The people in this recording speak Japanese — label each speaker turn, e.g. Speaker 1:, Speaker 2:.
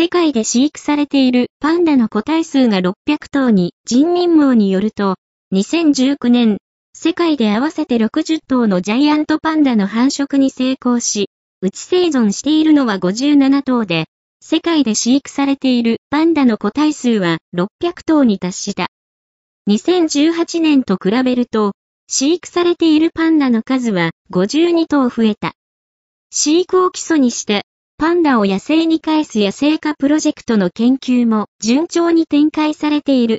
Speaker 1: 世界で飼育されているパンダの個体数が600頭に人民網によると、2019年、世界で合わせて60頭のジャイアントパンダの繁殖に成功し、内生存しているのは57頭で、世界で飼育されているパンダの個体数は600頭に達した。2018年と比べると、飼育されているパンダの数は52頭増えた。飼育を基礎にして、パンダを野生に返す野生化プロジェクトの研究も順調に展開されている。